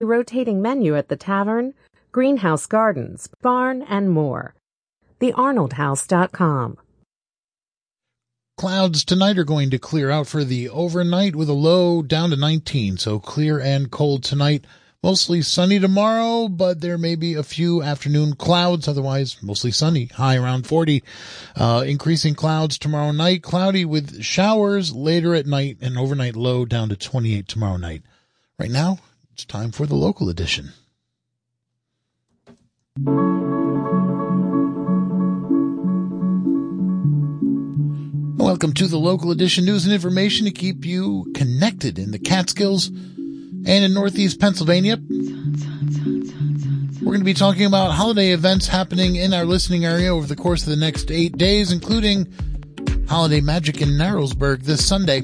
rotating menu at the tavern, greenhouse gardens, barn, and more. TheArnoldHouse.com. Clouds tonight are going to clear out for the overnight with a low down to 19, so clear and cold tonight. Mostly sunny tomorrow, but there may be a few afternoon clouds. Otherwise, mostly sunny. High around 40. Uh, increasing clouds tomorrow night. Cloudy with showers later at night and overnight low down to 28 tomorrow night. Right now, it's time for the local edition. Welcome to the local edition news and information to keep you connected in the Catskills and in Northeast Pennsylvania. We're going to be talking about holiday events happening in our listening area over the course of the next eight days, including Holiday Magic in Narrowsburg this Sunday.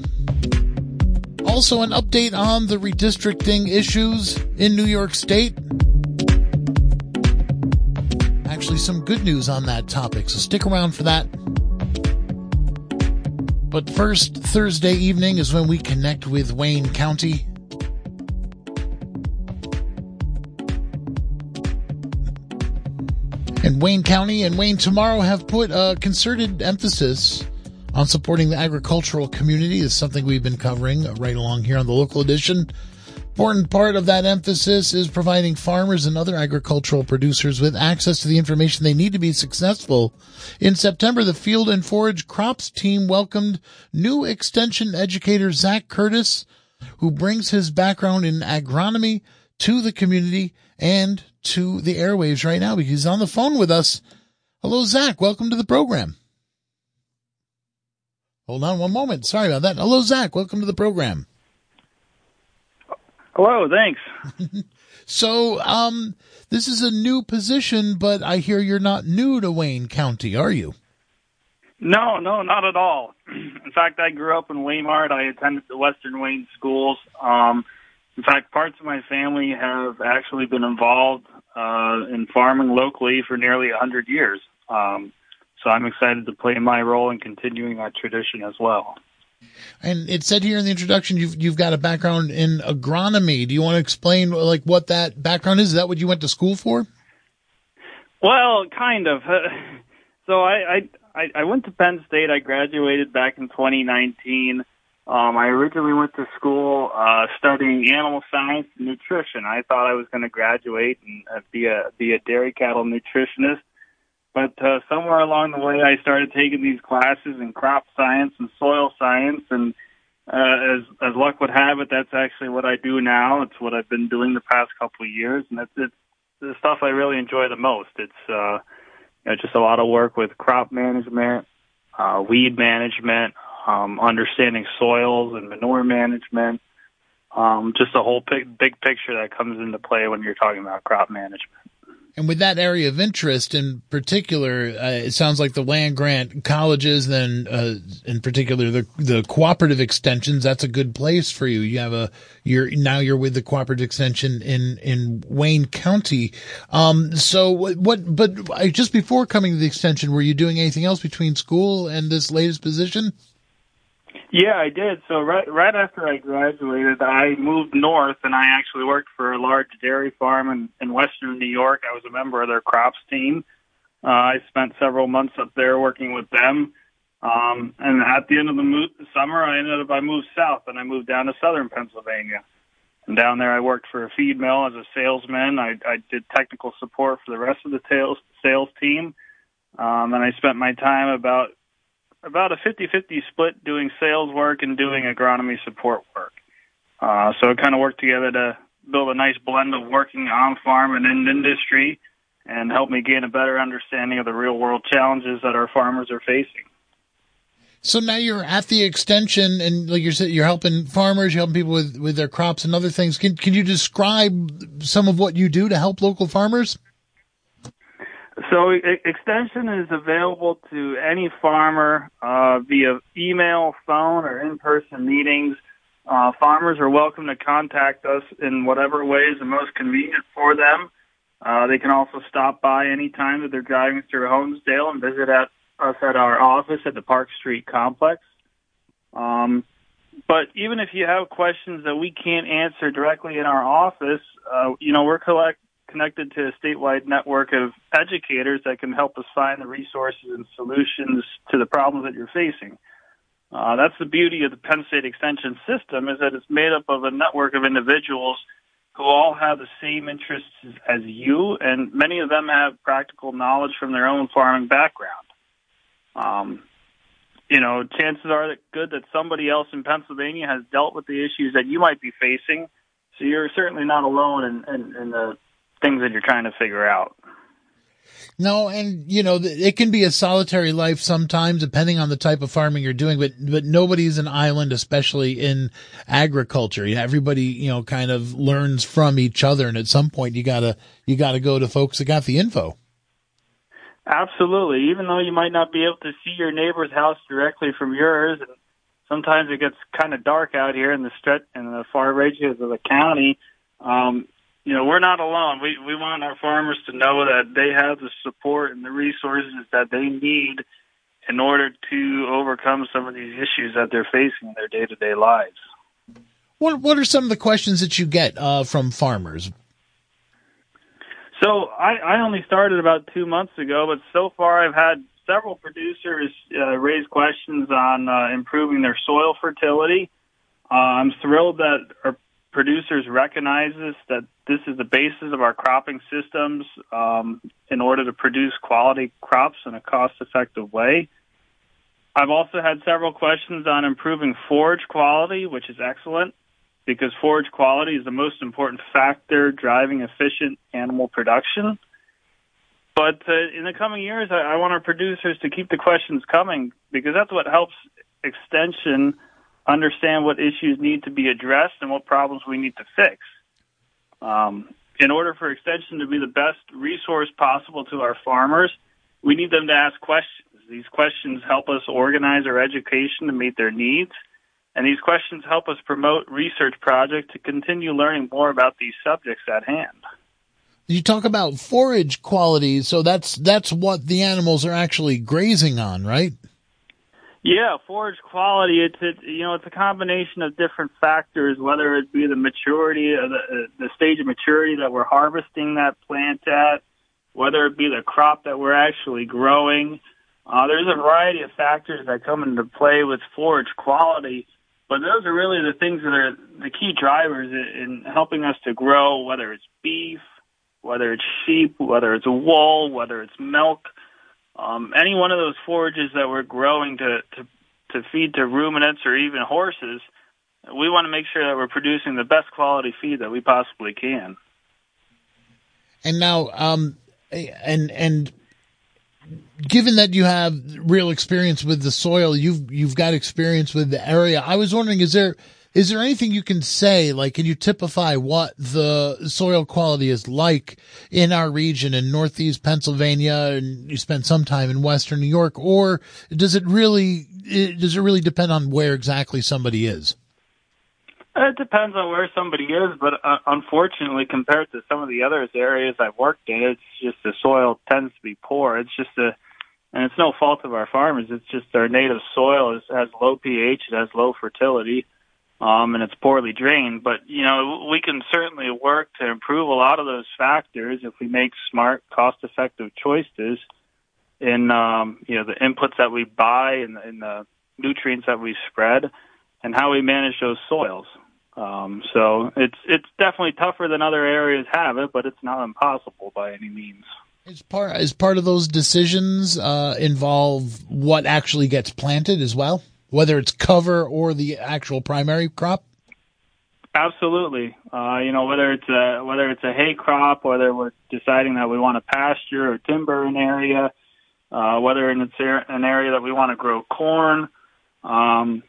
Also, an update on the redistricting issues in New York State. Actually, some good news on that topic, so stick around for that. But first, Thursday evening is when we connect with Wayne County. And Wayne County and Wayne Tomorrow have put a concerted emphasis on supporting the agricultural community. Is something we've been covering right along here on the local edition. Important part of that emphasis is providing farmers and other agricultural producers with access to the information they need to be successful. In September, the Field and Forage Crops team welcomed new extension educator Zach Curtis, who brings his background in agronomy to the community and to the airwaves right now because he's on the phone with us. Hello, Zach. Welcome to the program. Hold on one moment. Sorry about that. Hello, Zach. Welcome to the program. Hello. Thanks. so, um, this is a new position, but I hear you're not new to Wayne County, are you? No, no, not at all. In fact, I grew up in Waymart. I attended the Western Wayne schools. Um, in fact, parts of my family have actually been involved uh, in farming locally for nearly a 100 years. Um, so I'm excited to play my role in continuing that tradition as well. And it said here in the introduction you've you've got a background in agronomy. Do you want to explain like what that background is? Is that what you went to school for? Well, kind of. So I I I went to Penn State. I graduated back in 2019. Um, I originally went to school uh, studying animal science and nutrition. I thought I was going to graduate and uh, be a be a dairy cattle nutritionist, but uh, somewhere along the way, I started taking these classes in crop science and soil science, and uh, as as luck would have it, that's actually what I do now. It's what I've been doing the past couple of years, and it's, it's the stuff I really enjoy the most. It's uh, you know, just a lot of work with crop management, uh, weed management, um, understanding soils and manure management, um, just a whole big, big picture that comes into play when you're talking about crop management. And with that area of interest in particular, uh, it sounds like the land grant colleges, then uh, in particular the the cooperative extensions. That's a good place for you. You have a you're now you're with the cooperative extension in in Wayne County. Um, so what, what? But just before coming to the extension, were you doing anything else between school and this latest position? Yeah, I did. So right right after I graduated, I moved north, and I actually worked for a large dairy farm in, in western New York. I was a member of their crops team. Uh, I spent several months up there working with them. Um, and at the end of the mo- summer, I ended up I moved south, and I moved down to southern Pennsylvania. And down there, I worked for a feed mill as a salesman. I, I did technical support for the rest of the sales sales team. Um, and I spent my time about about a 50-50 split doing sales work and doing agronomy support work. Uh, so it kind of worked together to build a nice blend of working on farm and in industry and help me gain a better understanding of the real world challenges that our farmers are facing. So now you're at the extension and like you said, you're helping farmers, you're helping people with, with their crops and other things. Can, can you describe some of what you do to help local farmers? So extension is available to any farmer uh, via email, phone, or in-person meetings. Uh, farmers are welcome to contact us in whatever way is the most convenient for them. Uh, they can also stop by any time that they're driving through Honesdale and visit at us at our office at the Park Street complex. Um, but even if you have questions that we can't answer directly in our office, uh, you know, we're collect, connected to a statewide network of educators that can help us find the resources and solutions to the problems that you're facing. Uh, that's the beauty of the Penn State Extension system is that it's made up of a network of individuals who all have the same interests as you, and many of them have practical knowledge from their own farming background. Um, you know, chances are that good that somebody else in Pennsylvania has dealt with the issues that you might be facing. So you're certainly not alone in, in, in the things that you're trying to figure out. No, and you know, it can be a solitary life sometimes, depending on the type of farming you're doing. But but nobody's an island, especially in agriculture. You know, everybody you know kind of learns from each other, and at some point you gotta you gotta go to folks that got the info. Absolutely. Even though you might not be able to see your neighbor's house directly from yours, and sometimes it gets kind of dark out here in the stretch in the far reaches of the county. Um, you know, we're not alone. We we want our farmers to know that they have the support and the resources that they need in order to overcome some of these issues that they're facing in their day to day lives. What What are some of the questions that you get uh, from farmers? So I, I only started about two months ago, but so far I've had several producers uh, raise questions on uh, improving their soil fertility. Uh, I'm thrilled that our producers recognize this, that this is the basis of our cropping systems um, in order to produce quality crops in a cost-effective way. I've also had several questions on improving forage quality, which is excellent because forage quality is the most important factor driving efficient animal production. But uh, in the coming years, I, I want our producers to keep the questions coming because that's what helps extension understand what issues need to be addressed and what problems we need to fix. Um, in order for extension to be the best resource possible to our farmers, we need them to ask questions. These questions help us organize our education to meet their needs and these questions help us promote research projects to continue learning more about these subjects at hand. You talk about forage quality, so that's that's what the animals are actually grazing on, right? Yeah, forage quality. It's it, you know it's a combination of different factors, whether it be the maturity, of the the stage of maturity that we're harvesting that plant at, whether it be the crop that we're actually growing. Uh, there's a variety of factors that come into play with forage quality, but those are really the things that are the key drivers in helping us to grow, whether it's beef, whether it's sheep, whether it's wool, whether it's milk. Um, any one of those forages that we're growing to, to, to feed to ruminants or even horses, we want to make sure that we're producing the best quality feed that we possibly can. And now, um, and and given that you have real experience with the soil, you've you've got experience with the area. I was wondering, is there is there anything you can say? Like, can you typify what the soil quality is like in our region in Northeast Pennsylvania, and you spend some time in Western New York, or does it really does it really depend on where exactly somebody is? It depends on where somebody is, but uh, unfortunately, compared to some of the other areas I've worked in, it's just the soil tends to be poor. It's just a, and it's no fault of our farmers. It's just our native soil is, has low pH, it has low fertility, um, and it's poorly drained. But you know, we can certainly work to improve a lot of those factors if we make smart, cost-effective choices in um, you know the inputs that we buy and, and the nutrients that we spread and how we manage those soils. Um, so it's it's definitely tougher than other areas have it, but it's not impossible by any means. Is part is part of those decisions uh, involve what actually gets planted as well, whether it's cover or the actual primary crop. Absolutely, uh, you know whether it's a whether it's a hay crop, whether we're deciding that we want a pasture or timber an area, uh, whether it's an area that we want to grow corn. Um,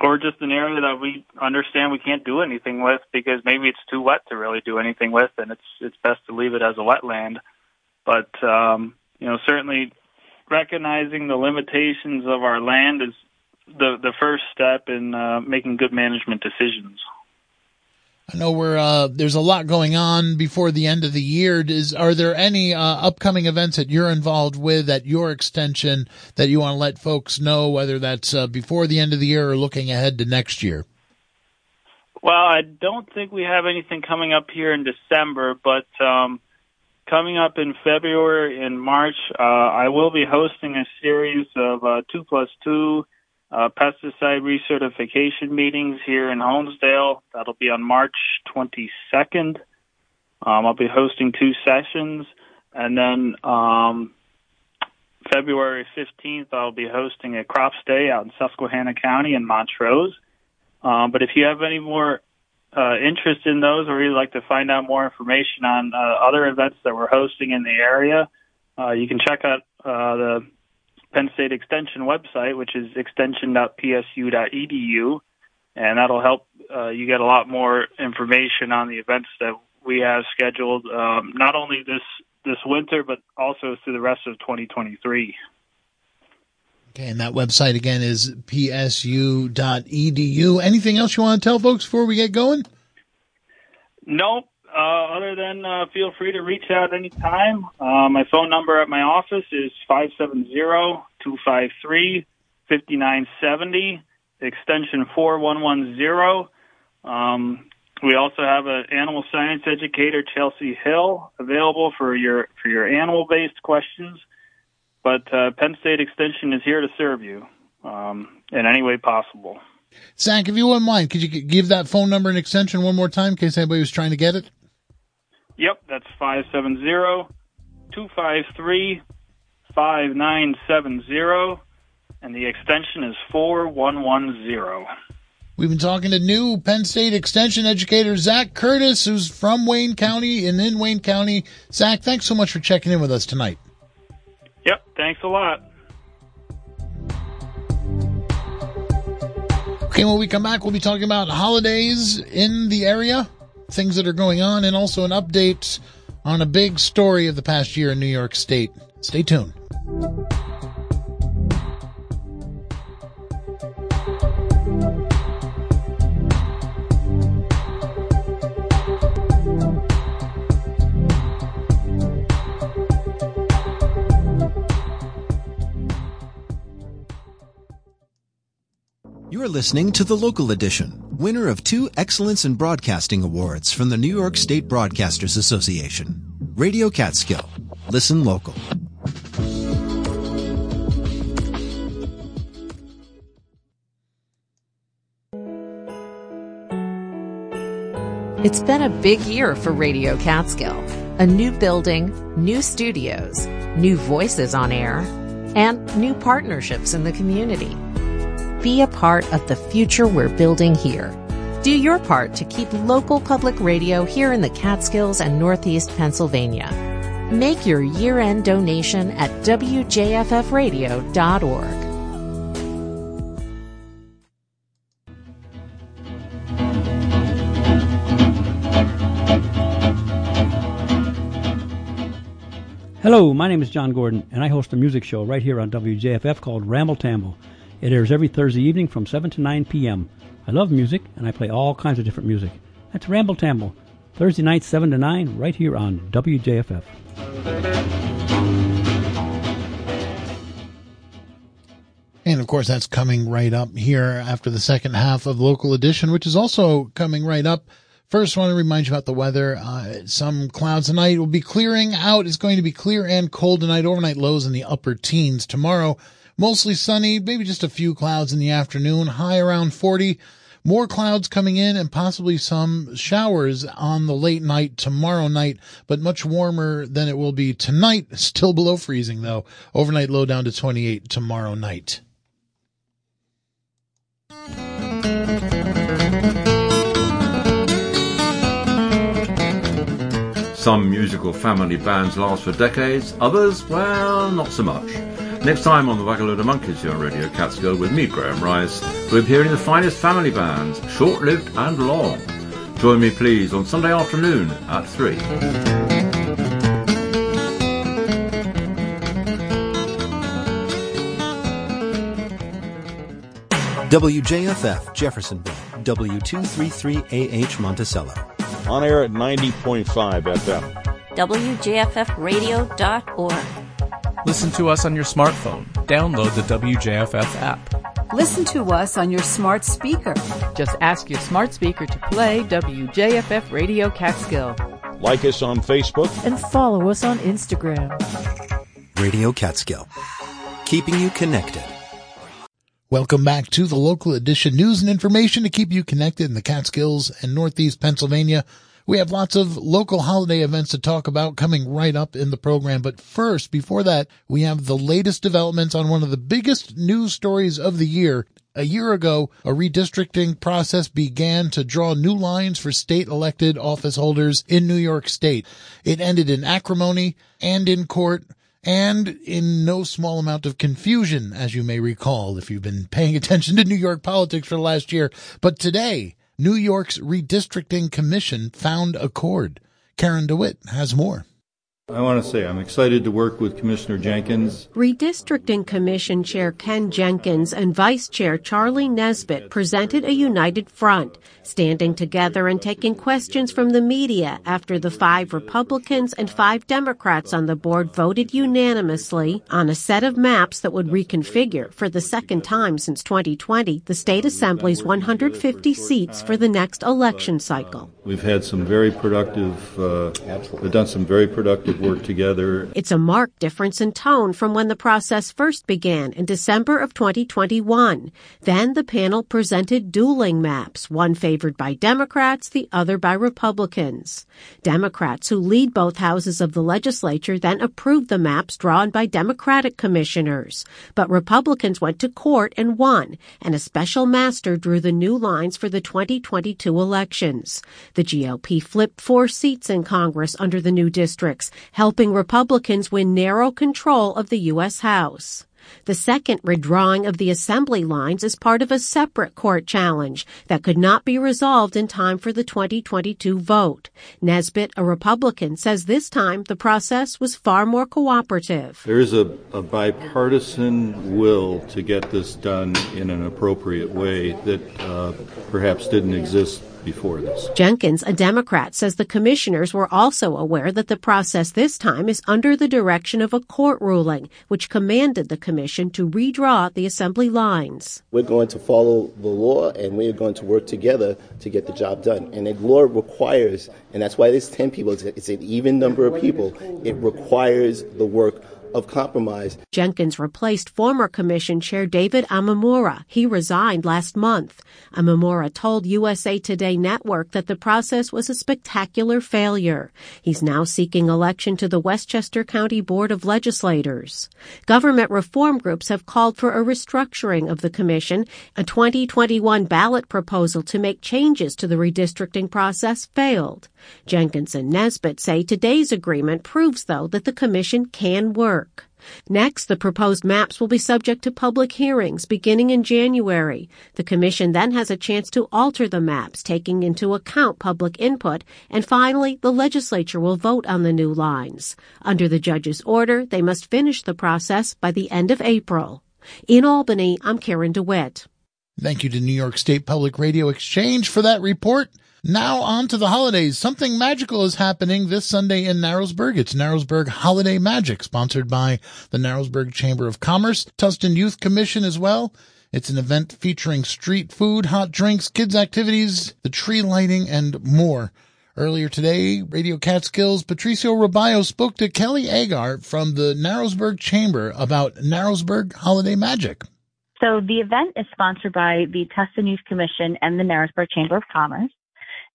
or just an area that we understand we can't do anything with because maybe it's too wet to really do anything with, and it's it's best to leave it as a wetland. But um, you know, certainly recognizing the limitations of our land is the the first step in uh, making good management decisions. I know we're uh, there's a lot going on before the end of the year. Is are there any uh, upcoming events that you're involved with at your extension that you want to let folks know, whether that's uh, before the end of the year or looking ahead to next year? Well, I don't think we have anything coming up here in December, but um, coming up in February and March, uh, I will be hosting a series of uh, two plus two uh, pesticide recertification meetings here in Honesdale. That'll be on March 22nd. Um, I'll be hosting two sessions, and then um, February 15th, I'll be hosting a crops day out in Susquehanna County in Montrose. Um, but if you have any more uh, interest in those, or you'd like to find out more information on uh, other events that we're hosting in the area, uh, you can check out uh, the Penn State Extension website, which is extension.psu.edu, and that'll help uh, you get a lot more information on the events that we have scheduled, um, not only this this winter, but also through the rest of 2023. Okay, and that website again is psu.edu. Anything else you want to tell folks before we get going? Nope. Uh, other than uh, feel free to reach out anytime. Uh, my phone number at my office is 570-253-5970, extension 4110. Um, we also have an animal science educator, Chelsea Hill, available for your for your animal based questions. But uh, Penn State Extension is here to serve you um, in any way possible. Zach, if you wouldn't mind, could you give that phone number and extension one more time in case anybody was trying to get it? Yep, that's 570 253 5970, and the extension is 4110. We've been talking to new Penn State Extension educator Zach Curtis, who's from Wayne County and in Wayne County. Zach, thanks so much for checking in with us tonight. Yep, thanks a lot. Okay, when we come back, we'll be talking about holidays in the area, things that are going on, and also an update on a big story of the past year in New York State. Stay tuned. You're listening to the local edition, winner of two Excellence in Broadcasting Awards from the New York State Broadcasters Association. Radio Catskill. Listen local. It's been a big year for Radio Catskill. A new building, new studios, new voices on air, and new partnerships in the community. Be a part of the future we're building here. Do your part to keep local public radio here in the Catskills and Northeast Pennsylvania. Make your year end donation at WJFFradio.org. Hello, my name is John Gordon, and I host a music show right here on WJFF called Ramble Tamble. It airs every Thursday evening from 7 to 9 p.m. I love music, and I play all kinds of different music. That's Ramble Tamble, Thursday nights 7 to 9, right here on WJFF. And of course, that's coming right up here after the second half of local edition, which is also coming right up. First, I want to remind you about the weather. Uh, some clouds tonight will be clearing out. It's going to be clear and cold tonight. Overnight lows in the upper teens. Tomorrow, mostly sunny, maybe just a few clouds in the afternoon. High around 40. More clouds coming in and possibly some showers on the late night tomorrow night, but much warmer than it will be tonight. Still below freezing though. Overnight low down to 28 tomorrow night. Some musical family bands last for decades, others, well, not so much. Next time on the Wagonload of Monkeys here on Radio Catskill with me, Graham Rice, we're hearing the finest family bands, short-lived and long. Join me please on Sunday afternoon at 3. WJFF Jeffersonville, W233AH Monticello. On air at 90.5 FM. WJFFradio.org. Listen to us on your smartphone. Download the WJFF app. Listen to us on your smart speaker. Just ask your smart speaker to play WJFF Radio Catskill. Like us on Facebook and follow us on Instagram. Radio Catskill, keeping you connected. Welcome back to the local edition news and information to keep you connected in the Catskills and Northeast Pennsylvania. We have lots of local holiday events to talk about coming right up in the program. But first, before that, we have the latest developments on one of the biggest news stories of the year. A year ago, a redistricting process began to draw new lines for state elected office holders in New York State. It ended in acrimony and in court and in no small amount of confusion, as you may recall if you've been paying attention to New York politics for the last year. But today, New York's redistricting commission found accord. Karen DeWitt has more. I want to say I'm excited to work with Commissioner Jenkins. Redistricting Commission Chair Ken Jenkins and Vice Chair Charlie Nesbitt presented a united front, standing together and taking questions from the media after the five Republicans and five Democrats on the board voted unanimously on a set of maps that would reconfigure for the second time since 2020 the state assembly's 150 seats for the next election cycle. We've had some very productive, uh, we've done some very productive work together. It's a marked difference in tone from when the process first began in December of 2021. Then the panel presented dueling maps, one favored by Democrats, the other by Republicans. Democrats who lead both houses of the legislature then approved the maps drawn by Democratic commissioners. But Republicans went to court and won, and a special master drew the new lines for the 2022 elections. The GOP flipped four seats in Congress under the new districts, helping Republicans win narrow control of the U.S. House. The second redrawing of the assembly lines is part of a separate court challenge that could not be resolved in time for the 2022 vote. Nesbitt, a Republican, says this time the process was far more cooperative. There is a, a bipartisan will to get this done in an appropriate way that uh, perhaps didn't exist before this. Jenkins, a Democrat, says the commissioners were also aware that the process this time is under the direction of a court ruling, which commanded the commission to redraw the assembly lines. We're going to follow the law and we're going to work together to get the job done. And the law requires, and that's why there's 10 people, it's an even number of people, it requires the work of compromise. Jenkins replaced former commission chair David Imamura. He resigned last month. Imamura told USA Today Network that the process was a spectacular failure. He's now seeking election to the Westchester County Board of Legislators. Government reform groups have called for a restructuring of the commission. A 2021 ballot proposal to make changes to the redistricting process failed. Jenkins and Nesbitt say today's agreement proves, though, that the commission can work. Next, the proposed maps will be subject to public hearings beginning in January. The Commission then has a chance to alter the maps, taking into account public input, and finally, the legislature will vote on the new lines. Under the judge's order, they must finish the process by the end of April. In Albany, I'm Karen DeWitt. Thank you to New York State Public Radio Exchange for that report. Now on to the holidays. Something magical is happening this Sunday in Narrowsburg. It's Narrowsburg Holiday Magic, sponsored by the Narrowsburg Chamber of Commerce, Tusten Youth Commission as well. It's an event featuring street food, hot drinks, kids activities, the tree lighting, and more. Earlier today, Radio Catskills Patricio Robayo spoke to Kelly Agar from the Narrowsburg Chamber about Narrowsburg Holiday Magic. So the event is sponsored by the Tusten Youth Commission and the Narrowsburg Chamber of Commerce.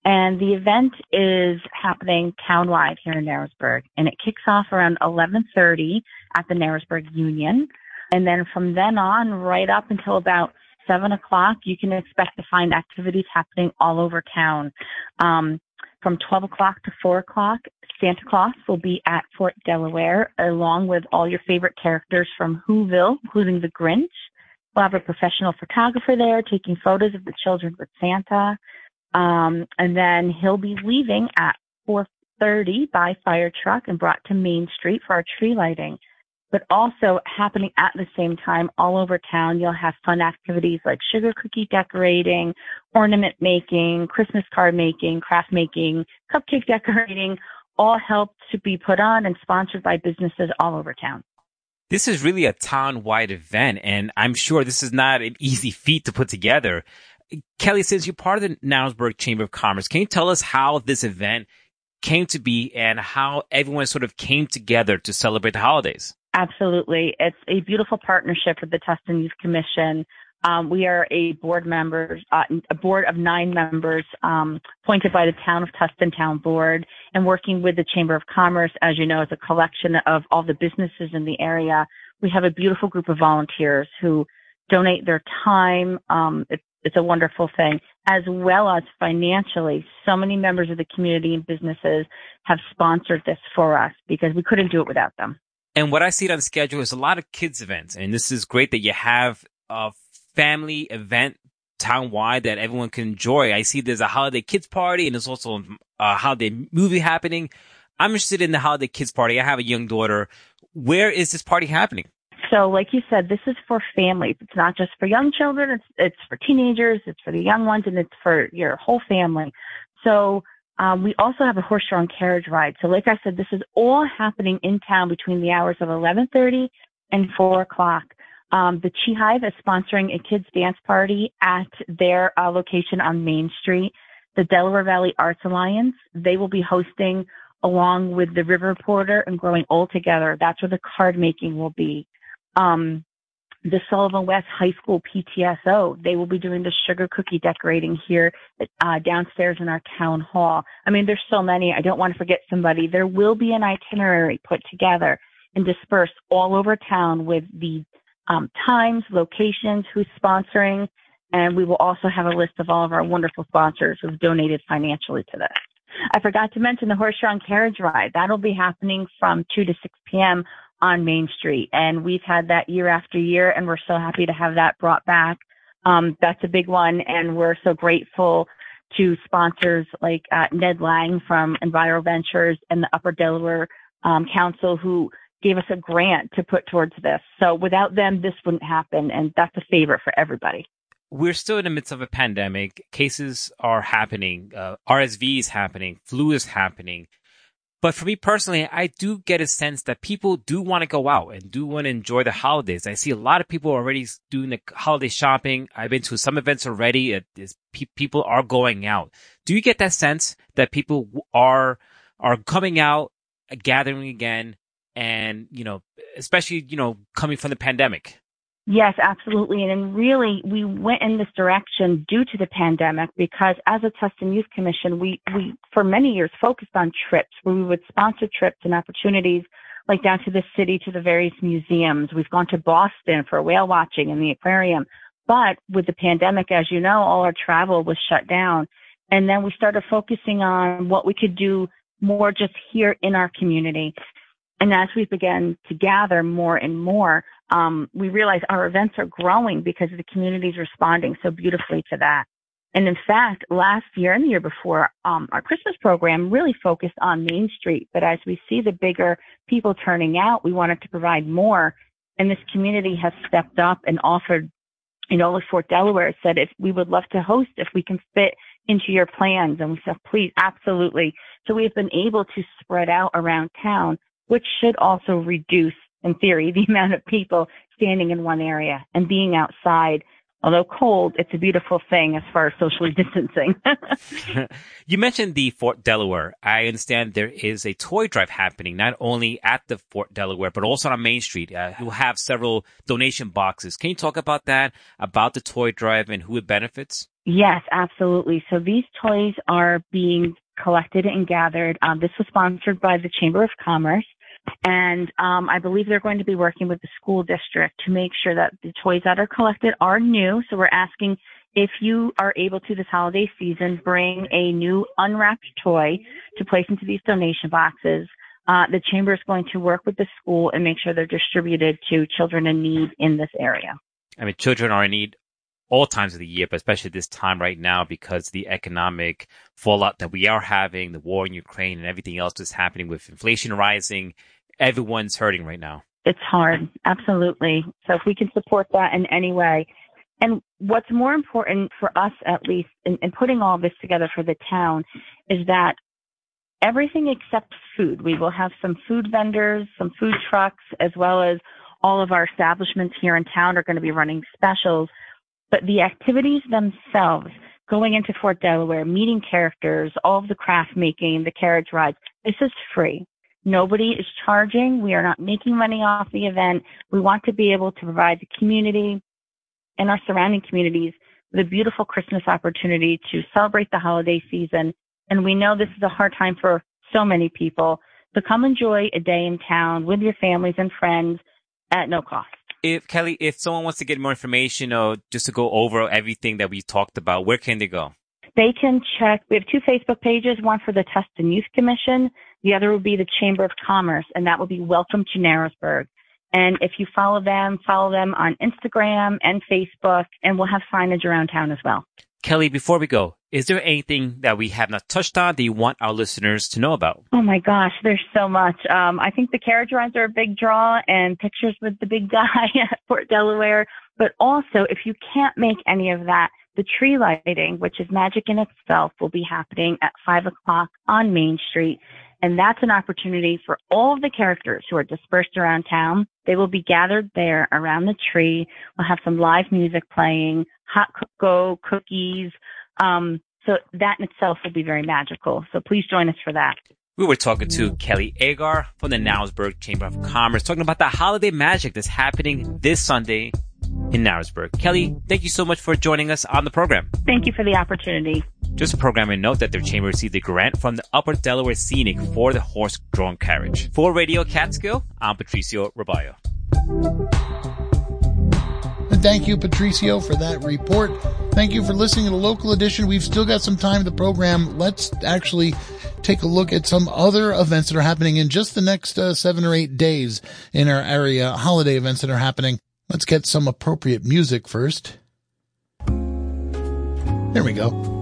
And the event is happening townwide here in Narrowsburg, and it kicks off around 11:30 at the Narrowsburg Union, and then from then on, right up until about seven o'clock, you can expect to find activities happening all over town. Um, from 12 o'clock to 4 o'clock, Santa Claus will be at Fort Delaware, along with all your favorite characters from Whoville, including the Grinch. We'll have a professional photographer there taking photos of the children with Santa. Um, and then he'll be leaving at 4.30 by fire truck and brought to Main Street for our tree lighting. but also happening at the same time all over town. You'll have fun activities like sugar cookie decorating, ornament making, Christmas card making, craft making, cupcake decorating, all help to be put on and sponsored by businesses all over town. This is really a town-wide event, and I'm sure this is not an easy feat to put together. Kelly, since you're part of the Narrowsburg Chamber of Commerce, can you tell us how this event came to be and how everyone sort of came together to celebrate the holidays? Absolutely. It's a beautiful partnership with the Tusten Youth Commission. Um, we are a board members, uh, a board of nine members, um, appointed by the Town of Tusten Town Board and working with the Chamber of Commerce. As you know, it's a collection of all the businesses in the area. We have a beautiful group of volunteers who donate their time. Um, it, it's a wonderful thing, as well as financially. So many members of the community and businesses have sponsored this for us because we couldn't do it without them. And what I see on the schedule is a lot of kids events. And this is great that you have a family event town-wide that everyone can enjoy. I see there's a holiday kids party and there's also a holiday movie happening. I'm interested in the holiday kids party. I have a young daughter. Where is this party happening? So, like you said, this is for families. It's not just for young children. It's it's for teenagers. It's for the young ones, and it's for your whole family. So, um, we also have a horse-drawn carriage ride. So, like I said, this is all happening in town between the hours of 11:30 and 4 o'clock. Um, the Chi Hive is sponsoring a kids dance party at their uh, location on Main Street. The Delaware Valley Arts Alliance they will be hosting along with the River Reporter and Growing Old Together. That's where the card making will be. Um, the Sullivan West High School PTSO. They will be doing the sugar cookie decorating here uh, downstairs in our town hall. I mean, there's so many. I don't want to forget somebody. There will be an itinerary put together and dispersed all over town with the um, times, locations, who's sponsoring, and we will also have a list of all of our wonderful sponsors who've donated financially to this. I forgot to mention the horse-drawn carriage ride. That'll be happening from 2 to 6 p.m on Main Street. And we've had that year after year and we're so happy to have that brought back. Um, that's a big one. And we're so grateful to sponsors like uh, Ned Lang from Enviro Ventures and the Upper Delaware um, Council who gave us a grant to put towards this. So without them, this wouldn't happen. And that's a favor for everybody. We're still in the midst of a pandemic. Cases are happening. Uh, RSV is happening. Flu is happening. But for me personally, I do get a sense that people do want to go out and do want to enjoy the holidays. I see a lot of people already doing the holiday shopping. I've been to some events already. people are going out. Do you get that sense that people are, are coming out, uh, gathering again, and, you know, especially, you know, coming from the pandemic? Yes, absolutely. And really, we went in this direction due to the pandemic because as a Tusten Youth Commission, we, we, for many years focused on trips where we would sponsor trips and opportunities like down to the city to the various museums. We've gone to Boston for whale watching in the aquarium. But with the pandemic, as you know, all our travel was shut down. And then we started focusing on what we could do more just here in our community. And as we began to gather more and more, um, we realize our events are growing because the community is responding so beautifully to that. And in fact, last year and the year before, um, our Christmas program really focused on Main Street. But as we see the bigger people turning out, we wanted to provide more. And this community has stepped up and offered, you know, Fort Delaware said, if we would love to host, if we can fit into your plans. And we said, please, absolutely. So we have been able to spread out around town, which should also reduce in theory, the amount of people standing in one area and being outside. Although cold, it's a beautiful thing as far as socially distancing. you mentioned the Fort Delaware. I understand there is a toy drive happening not only at the Fort Delaware, but also on Main Street. Uh, you have several donation boxes. Can you talk about that, about the toy drive and who it benefits? Yes, absolutely. So these toys are being collected and gathered. Um, this was sponsored by the Chamber of Commerce. And um, I believe they're going to be working with the school district to make sure that the toys that are collected are new. So we're asking if you are able to this holiday season, bring a new unwrapped toy to place into these donation boxes. Uh, the chamber is going to work with the school and make sure they're distributed to children in need in this area. I mean, children are in need all times of the year, but especially this time right now because the economic fallout that we are having, the war in Ukraine and everything else that's happening with inflation rising, everyone's hurting right now. it's hard, absolutely. So if we can support that in any way. And what's more important for us, at least, in, in putting all this together for the town, is that everything except food. We will have some food vendors, some food trucks, as well as all of our establishments here in town are going to be running specials. But the activities themselves, going into Fort Delaware, meeting characters, all of the craft making, the carriage rides, this is free. Nobody is charging. We are not making money off the event. We want to be able to provide the community and our surrounding communities with a beautiful Christmas opportunity to celebrate the holiday season. And we know this is a hard time for so many people. So come enjoy a day in town with your families and friends at no cost. If Kelly, if someone wants to get more information or just to go over everything that we talked about, where can they go? They can check. We have two Facebook pages, one for the Tusten Youth Commission. The other will be the Chamber of Commerce, and that will be Welcome to Narrowsburg. And if you follow them, follow them on Instagram and Facebook, and we'll have signage around town as well. Kelly, before we go, is there anything that we have not touched on that you want our listeners to know about? Oh my gosh, there's so much. Um, I think the carriage rides are a big draw and pictures with the big guy at Fort Delaware. But also, if you can't make any of that, the tree lighting, which is magic in itself, will be happening at five o'clock on Main Street. And that's an opportunity for all of the characters who are dispersed around town. They will be gathered there around the tree. We'll have some live music playing, hot cocoa, cookies. Um, so that in itself will be very magical. So please join us for that. We were talking to Kelly Agar from the Narrowsburg Chamber of Commerce, talking about the holiday magic that's happening this Sunday in Narrowsburg. Kelly, thank you so much for joining us on the program. Thank you for the opportunity. Just a programming note that their chamber received a grant from the Upper Delaware Scenic for the horse-drawn carriage. For Radio Catskill, I'm Patricio Robayo. Thank you, Patricio, for that report. Thank you for listening to the local edition. We've still got some time in the program. Let's actually take a look at some other events that are happening in just the next uh, seven or eight days in our area, holiday events that are happening. Let's get some appropriate music first. There we go.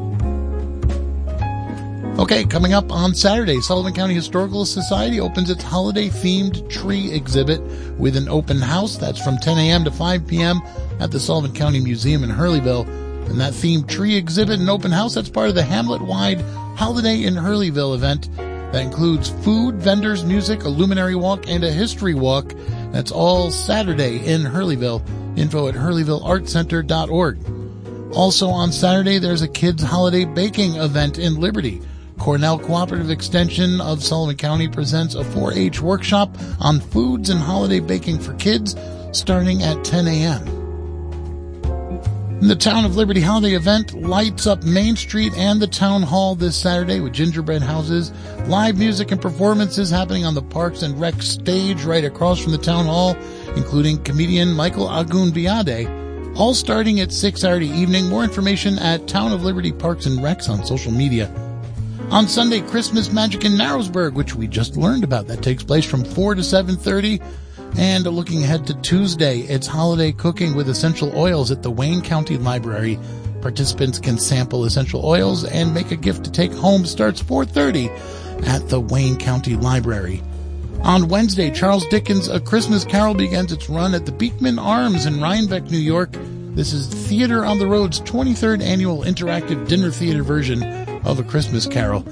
Okay, coming up on Saturday, Sullivan County Historical Society opens its holiday themed tree exhibit with an open house. That's from 10 a.m. to 5 p.m. at the Sullivan County Museum in Hurleyville. And that themed tree exhibit and open house, that's part of the Hamlet wide Holiday in Hurleyville event that includes food, vendors, music, a luminary walk, and a history walk. That's all Saturday in Hurleyville. Info at hurleyvilleartcenter.org. Also on Saturday, there's a kids holiday baking event in Liberty. Cornell Cooperative Extension of Sullivan County presents a 4-H workshop on foods and holiday baking for kids starting at 10 a.m. The Town of Liberty holiday event lights up Main Street and the Town Hall this Saturday with gingerbread houses, live music and performances happening on the Parks and Rec stage right across from the Town Hall, including comedian Michael Agun Biade, all starting at 6 Saturday evening. More information at Town of Liberty Parks and Recs on social media. On Sunday, Christmas Magic in Narrowsburg, which we just learned about. That takes place from 4 to 7.30. And looking ahead to Tuesday, it's holiday cooking with essential oils at the Wayne County Library. Participants can sample essential oils and make a gift to take home. Starts 4:30 at the Wayne County Library. On Wednesday, Charles Dickens' A Christmas Carol begins its run at the Beekman Arms in Rhinebeck, New York. This is Theater on the Road's 23rd annual interactive dinner theater version of A Christmas Carol.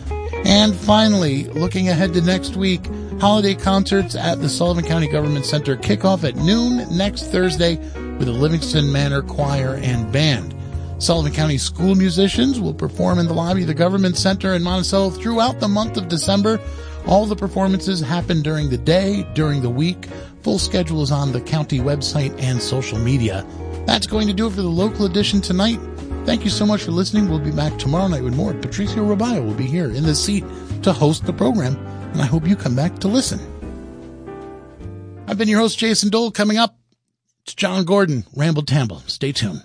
And finally, looking ahead to next week, holiday concerts at the Sullivan County Government Center kick off at noon next Thursday with the Livingston Manor Choir and Band. Sullivan County school musicians will perform in the lobby of the Government Center in Monticello throughout the month of December. All the performances happen during the day, during the week. Full schedule is on the county website and social media. That's going to do it for the local edition tonight. Thank you so much for listening. We'll be back tomorrow night with more. Patricio Robayo will be here in the seat to host the program, and I hope you come back to listen. I've been your host, Jason Dole. Coming up, it's John Gordon, Ramble Tamble. Stay tuned.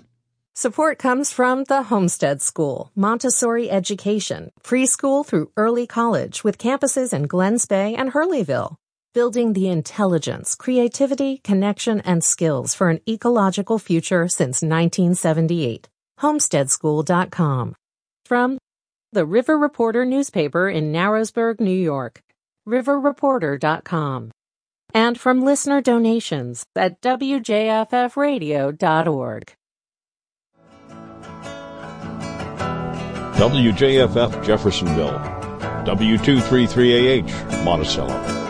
Support comes from the Homestead School, Montessori Education, preschool through early college with campuses in Glen Spey and Hurleyville, building the intelligence, creativity, connection, and skills for an ecological future since 1978. Homesteadschool.com. From the River Reporter newspaper in Narrowsburg, New York. RiverReporter.com. and from listener donations at wjffradio.org. WJFF Jeffersonville, W233AH Monticello.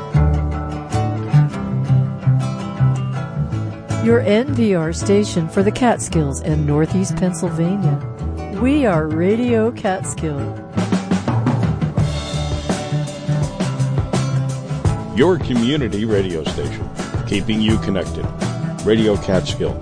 Your NPR station for the Catskills and Northeast Pennsylvania. We are Radio Catskill. Your community radio station, keeping you connected. Radio Catskill